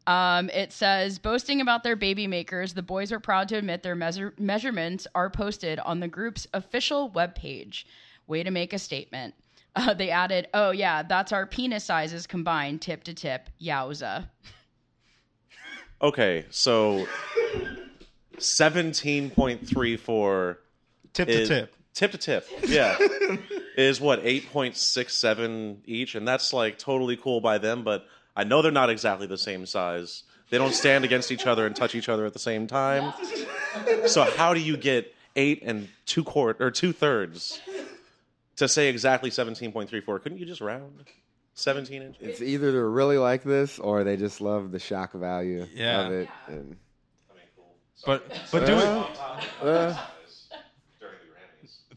um, it says, boasting about their baby makers, the boys are proud to admit their measure- measurements are posted on the group's official webpage. Way to make a statement. Uh, they added, oh, yeah, that's our penis sizes combined, tip to tip. Yowza. Okay, so 17.34 Tip to is tip. tip to tip. Yeah. is what 8.67 each and that's like totally cool by them, but I know they're not exactly the same size. They don't stand against each other and touch each other at the same time. So how do you get 8 and 2 quart or 2 thirds to say exactly 17.34? Couldn't you just round 17 inches? It's either they're really like this or they just love the shock value Yeah. of it. And, I mean, cool. But but do Uh, it. uh, during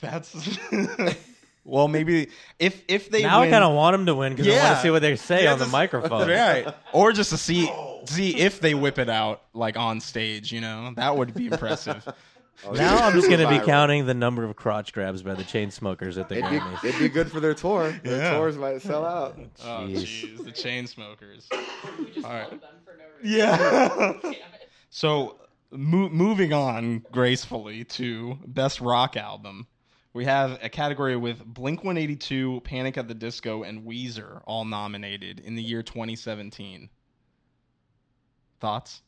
the Grammys. That's well, maybe if if they now win, I kind of want them to win because I want Yeah. to see what they say Yeah, on the just- microphone. right, or just to see see if they whip it out like on stage. You know, that would be impressive. oh, Now I'm just going to be counting the number of crotch grabs by the Chainsmokers at the It'd be, Grammys. it'd be good for their tour. Their Yeah. tours might sell out. Oh, oh, Jeez. jeez, the Chainsmokers. We just All right. love them for no reason. Yeah. So, mo- moving on gracefully to best rock album, we have a category with Blink 182, Panic at the Disco, and Weezer all nominated in the year 2017. Thoughts?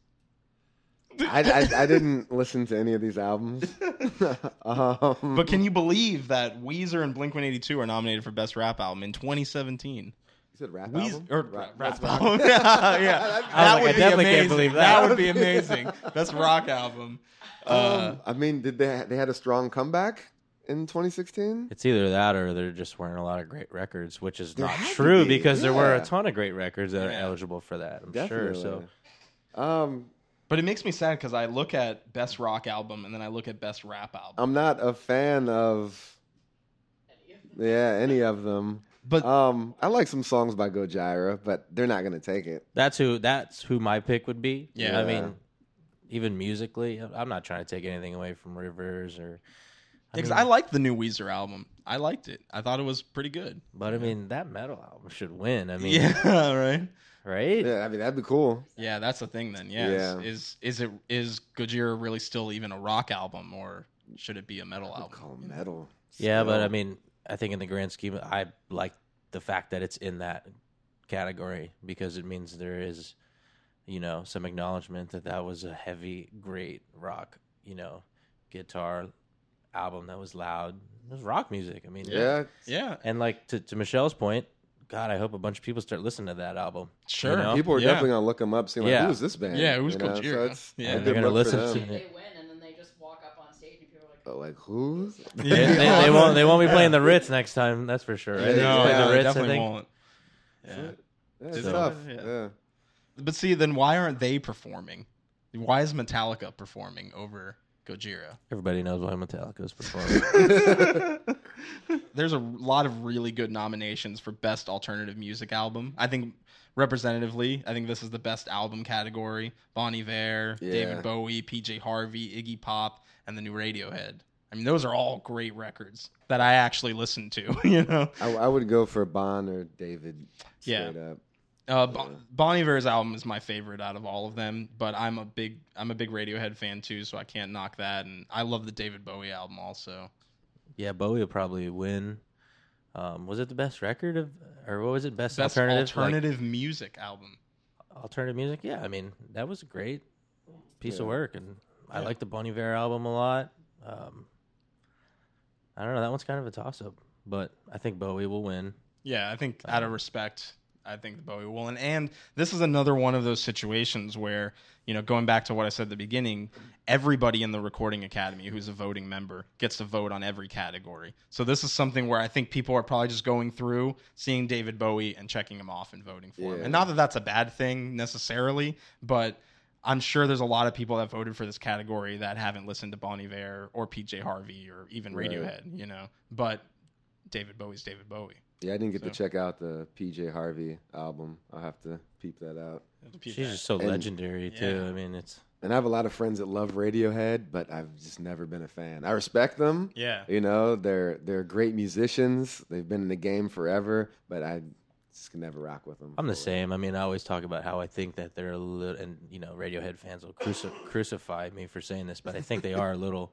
I, I, I didn't listen to any of these albums. um, But can you believe that Weezer and Blink 182 are nominated for best rap album in 2017? you said rap Weezer album? or Ra- rap, best album? yeah, yeah. I That like, would I be definitely can't amazing. believe That that. would be amazing. Best rock album. Uh, Um, I mean, did they they had a strong comeback in 2016? It's either that or there just weren't a lot of great records, which is There not true be, because there were a ton of great records that are eligible for that. I'm Definitely. sure. So um, But it makes me sad because I look at best rock album and then I look at best rap album. I'm not a fan of yeah any of them. But Um, I like some songs by Gojira, but they're not gonna take it. that's who that's who my pick would be. Yeah. I mean, even musically, I'm not trying to take anything away from Rivers or. I because mean, I liked the new Weezer album. I liked it. I thought it was pretty good. but I mean, that metal album should win. I mean, yeah, right. Right? Yeah, I mean that'd be cool. Yeah, that's the thing then. Yeah. Yeah. Is, is is it is Gojira really still even a rock album or should it be a metal I'd album? call it metal. Yeah, but. I mean, I think in the grand scheme, I like the fact that it's in that category because it means there is, you know, some acknowledgement that that was a heavy, great rock, you know, guitar album that was loud. It was rock music. I mean, yeah, Yeah. And like to, to Michelle's point, God, I hope a bunch of people start listening to that album. Sure. You know? people are Yeah. definitely gonna look them up, see like Yeah. who's this band? Yeah, who's you? Gojira? So it's Yeah. And they're gonna listen to it. They win and then they just walk up on stage and people are like, But, like who's? They, they, they won't. They won't be playing the Ritz next time. That's for sure. Right? Yeah, No, They play no, the they Ritz, I definitely think. won't. Yeah. Yeah, it's So- tough. Yeah. Yeah. But see, then why aren't they performing? Why is Metallica performing over Gojira? Everybody knows why Metallica's performing. There's a lot of really good nominations for best alternative music album. I think representatively, I think this is the best album category. Bon Iver, Yeah. David Bowie, PJ Harvey, Iggy Pop, and the new Radiohead. I mean, those are all great records that I actually listened to. You know, I, I would go for Bon or David. Yeah. Straight up. Uh, bon, bon Iver's album is my favorite out of all of them, but I'm a big I'm a big Radiohead fan too, so I can't knock that. And I love the David Bowie album also. Yeah, Bowie will probably win. Um, was it the best record of, or what was it? Best, Best alternative, like, music album. alternative music. Yeah, I mean that was a great piece of work, and I like the Bon Iver album a lot. Um, I don't know. That one's kind of a toss up, but I think Bowie will win. Yeah, I think out of respect, I think the Bowie will. And, and this is another one of those situations where, you know, going back to what I said at the beginning, everybody in the Recording Academy who's a voting member gets to vote on every category. So this is something where I think people are probably just going through, seeing David Bowie and checking him off and voting for him. And not that that's a bad thing necessarily, but I'm sure there's a lot of people that voted for this category that haven't listened to Bon Iver or PJ Harvey or even Right. Radiohead, you know. But David Bowie's David Bowie. Yeah, I didn't get to check out the PJ Harvey album. I'll have to peep that out. She's just so And- legendary too. Yeah. I mean, it's And I have a lot of friends that love Radiohead, but I've just never been a fan. I respect them. Yeah. You know, they're they're great musicians. They've been in the game forever, but I just can never rock with them. I'm the same. I mean, I always talk about how I think that they're a little, and you know, Radiohead fans will cruci- crucify me for saying this, but I think they are a little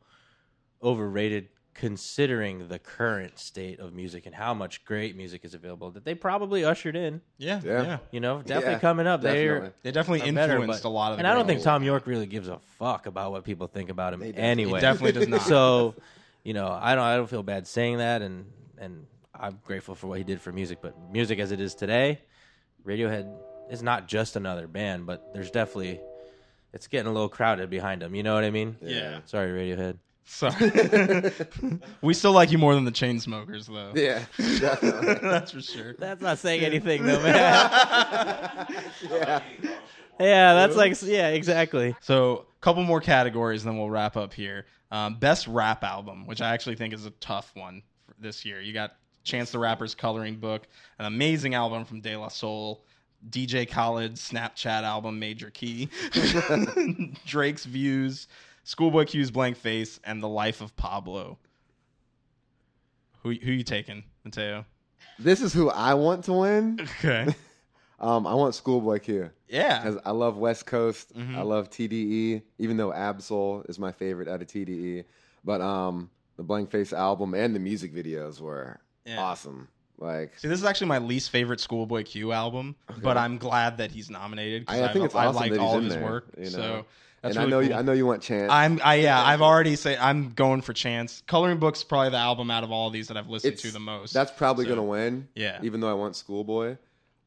overrated considering the current state of music and how much great music is available that they probably ushered in. Yeah, Yeah. yeah. You know, definitely Yeah, coming up. They're. They definitely are better, influenced but- a lot of And I don't great think Thom Yorke really gives a fuck about what people think about him They anyway. He definitely does not. So, you know, I don't I don't feel bad saying that and and I'm grateful for what he did for music, but music as it is today, Radiohead is not just another band, but there's definitely it's getting a little crowded behind him. You know what I mean? Yeah. Sorry, Radiohead. Sorry. we still like you more than the Chainsmokers though. Yeah, definitely. That's for sure. That's not saying anything though, man. yeah. yeah, that's like yeah, exactly. So, a couple more categories, then we'll wrap up here. Um, best rap album, which I actually think is a tough one for this year. You got Chance the Rapper's Coloring Book, an amazing album from De La Soul, DJ Khaled's Snapchat album Major Key, Drake's Views, Schoolboy Q's Blank Face, and The Life of Pablo. Who who you taking, Mateo? This is who I want to win. Okay. Um, I want Schoolboy Q Yeah. because I love West Coast. Mhm. I love TDE, even though Ab-Soul is my favorite out of TDE. But um, the Blank Face album and the music videos were Yeah. awesome. Like, See, this is actually my least favorite Schoolboy Q album, but I'm glad that he's nominated. I- I think it's I awesome like all of his there, work. you know? So that's and really I know cool. you, I know you want Chance. I'm I yeah, I've already said I'm going for Chance. Coloring Book's probably the album out of all these that I've listened It's- to the most. That's probably So, gonna win. Yeah. Even though I want Schoolboy,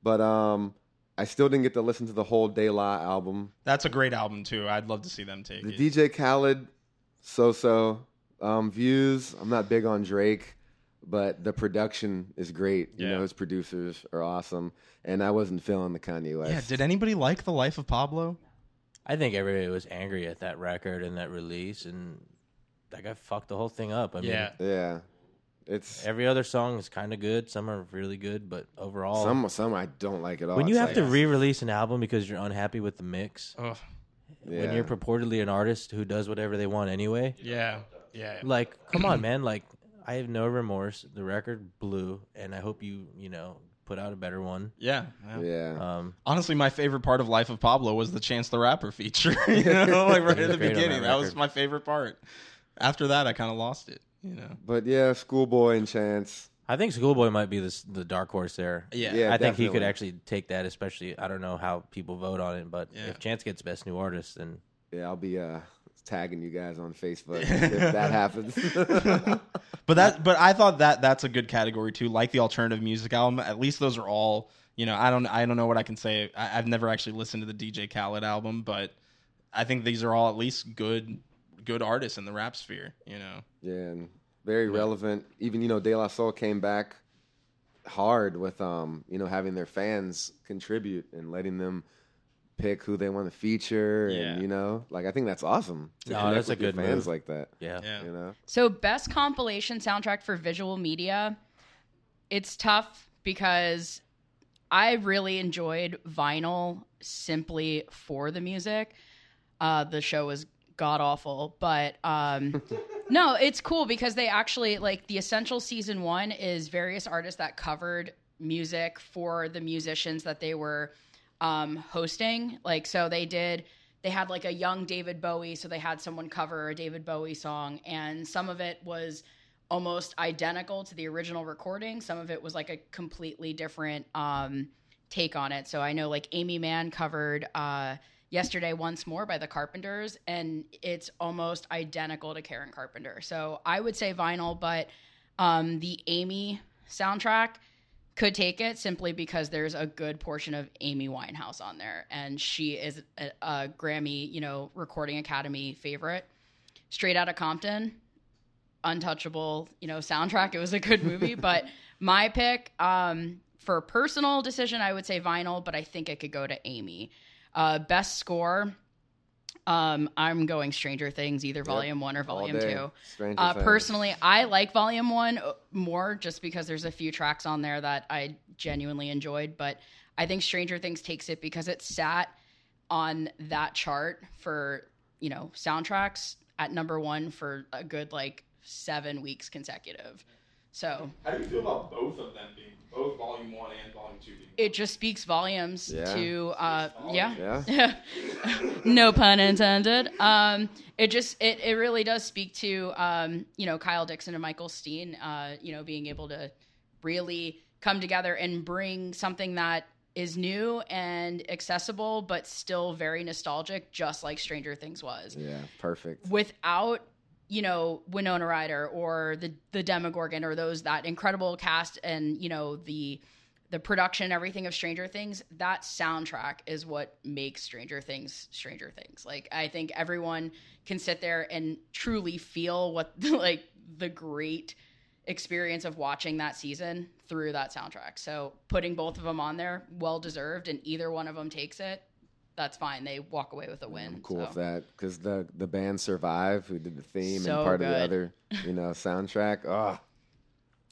but um, I still didn't get to listen to the whole De La album. That's a great album too. I'd love to see them take The it. DJ Khaled, so so. Um, views. I'm not big on Drake, but the production is great. You Yeah. know, his producers are awesome, and I wasn't feeling the Kanye West. yeah, did anybody like The Life of Pablo? I think everybody was angry at that record and that release, and that guy fucked the whole thing up. I mean, yeah. yeah, it's every other song is kind of good. Some are really good, but overall, some some I don't like at all. when you It's have like- to re-release an album because you're unhappy with the mix, Ugh. when Yeah. you're purportedly an artist who does whatever they want anyway, Yeah. Yeah. like, come on, man. Like, I have no remorse. The record blew, and I hope you, you know, put out a better one. Yeah. yeah. Yeah. Um, Honestly, my favorite part of Life of Pablo was the Chance the Rapper feature. you know, like right at the beginning. that That was my favorite part. After that, I kind of lost it. You know. But yeah, Schoolboy and Chance. I think Schoolboy might be the the dark horse there. Yeah. Yeah. I think he could actually take that. Especially, I don't know how people vote on it, but Yeah. if Chance gets best new artist, then Yeah, I'll be uh, tagging you guys on Facebook if that happens. But that, but I thought that that's a good category too. Like the alternative music album, at least those are all. You know, I don't, I don't know what I can say. I, I've never actually listened to the DJ Khaled album, but I think these are all at least good, good artists in the rap sphere. You know, yeah, and very relevant. Even you know, De La Soul came back hard with um, you know, having their fans contribute and letting them pick who they want to feature, Yeah. and you know, like I think that's awesome. to No, connect that's a with your good fans move. like that. yeah. yeah, You know, So, best compilation soundtrack for visual media. It's tough because I really enjoyed vinyl simply for the music. Uh, the show was god awful, but um, no, it's cool because they actually like the essential season one is various artists that covered music for the musicians that they were um, hosting. Like, so they did, they had like a young David Bowie, so they had someone cover a David Bowie song, and some of it was almost identical to the original recording. Some of it was like a completely different um, take on it. So I know like Aimee Mann covered uh, Yesterday Once More by the Carpenters, and it's almost identical to Karen Carpenter. So I would say vinyl, but um, the Amy soundtrack could take it simply because there's a good portion of Amy Winehouse on there, and she is a, a Grammy, you know, Recording Academy favorite. Straight out of Compton, untouchable, you know, soundtrack. It was a good movie, but my pick um, for personal decision, I would say vinyl, but I think it could go to Amy. Uh, best score. Um, I'm going Stranger Things, either Volume One or Volume. Two. Uh, personally, I like Volume One uh, more just because there's a few tracks on there that I genuinely enjoyed. But I think Stranger Things takes it because it sat on that chart for you know soundtracks at number one for a good like seven weeks consecutive. So How do you feel about both of them being both Volume One and Volume Two? Being it just speaks volumes Yeah. to uh, yeah Yeah. no pun intended. Um, it just it, it really does speak to um, you know Kyle Dixon and Michael Stein. Uh, you know, being able to really come together and bring something that is new and accessible, but still very nostalgic, just like Stranger Things was Yeah. Perfect. without you know Winona Ryder or the the Demogorgon or those that incredible cast and you know the the production everything of Stranger Things that soundtrack is what makes Stranger Things Stranger Things. Like I think everyone can sit there and truly feel what like the great experience of watching that season through that soundtrack. So putting both of them on there well deserved and either one of them takes it that's fine they walk away with a win I'm cool so. with that because the the band Survive, who did the theme So and part of the other, you know, soundtrack. Oh,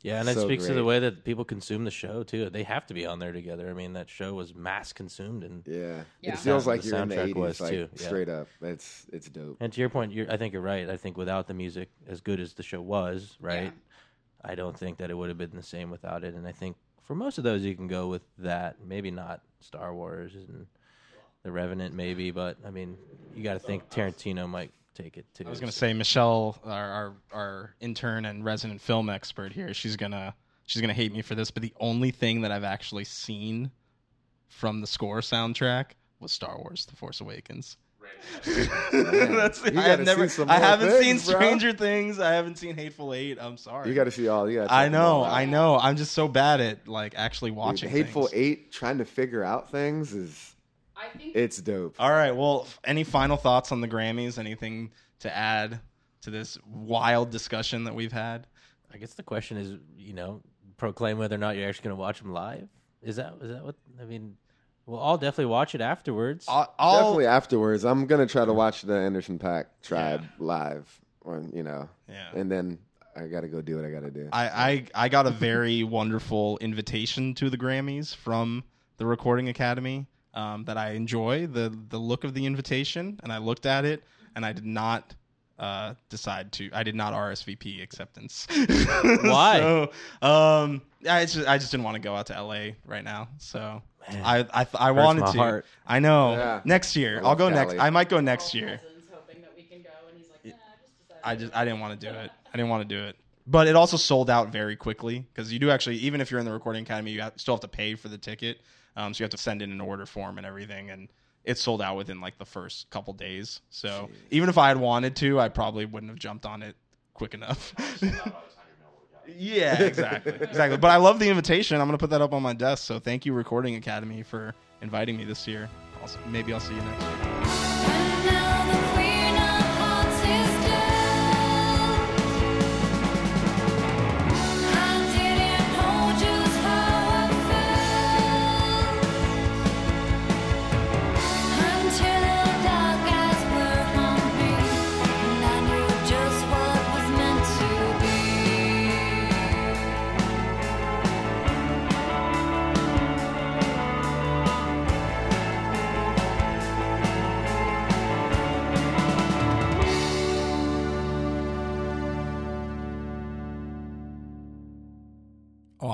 Yeah, and it So speaks to the way that people consume the show too. They have to be on there together. I mean, that show was mass consumed, and yeah. Yeah. It feels The like you're in the soundtrack 80s, was, like too, yeah. straight up. It's it's dope. and to your point, you're, I think you're right. I think without the music, as good as the show was, right? I don't think that it would have been the same without it. And I think for most of those, you can go with that. Maybe not Star Wars and The Revenant, maybe, but I mean, you got to think Tarantino might take it too. I was gonna say Michelle, our, our our intern and resident film expert here. She's gonna she's gonna hate me for this, but the only thing that I've actually seen from the score soundtrack was Star Wars: The Force Awakens. That's You I have never. I haven't things, seen bro. Stranger Things. I haven't seen Hateful Eight. I'm sorry. You got to see all. You got. I know. I know. I'm just so bad at like actually watching. Hateful things. Eight, trying to figure out things is I think it's dope. All right. Well, any final thoughts on the Grammys? Anything to add to this wild discussion that we've had? I guess the question is, you know, proclaim whether or not you're actually going to watch them live. Is that is that what I mean? Well, I'll definitely watch it afterwards. I'll, I'll- Definitely afterwards, I'm gonna try to watch the Anderson Paak Tribe live, or you know, Yeah. and then I got to go do what I got to do. I, I I got a very wonderful invitation to the Grammys from the Recording Academy um, that I enjoy the the look of the invitation, and I looked at it, and I did not uh, decide to. I did not RSVP acceptance. Why? so, um, I just I just didn't want to go out to LA right now. So I I I wanted to. heart. I know. Yeah. Next year, I I'll love go next. I might go next year. hoping that we can go, and he's like, I just I didn't want to do it. I didn't want to do it. But it also sold out very quickly because you do actually, even if you're in the recording academy, you have, still have to pay for the ticket. Um, so you have to send in an order form and everything, and it sold out within like the first couple days. So even if I had wanted to, I probably wouldn't have jumped on it quick enough. yeah, exactly, exactly. But I love the invitation. I'm gonna put that up on my desk. So thank you, Recording Academy, for inviting me this year. Also, maybe I'll see you next year.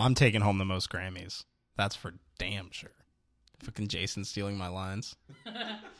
I'm taking home the most Grammys. That's for damn sure. Fucking Jason stealing my lines.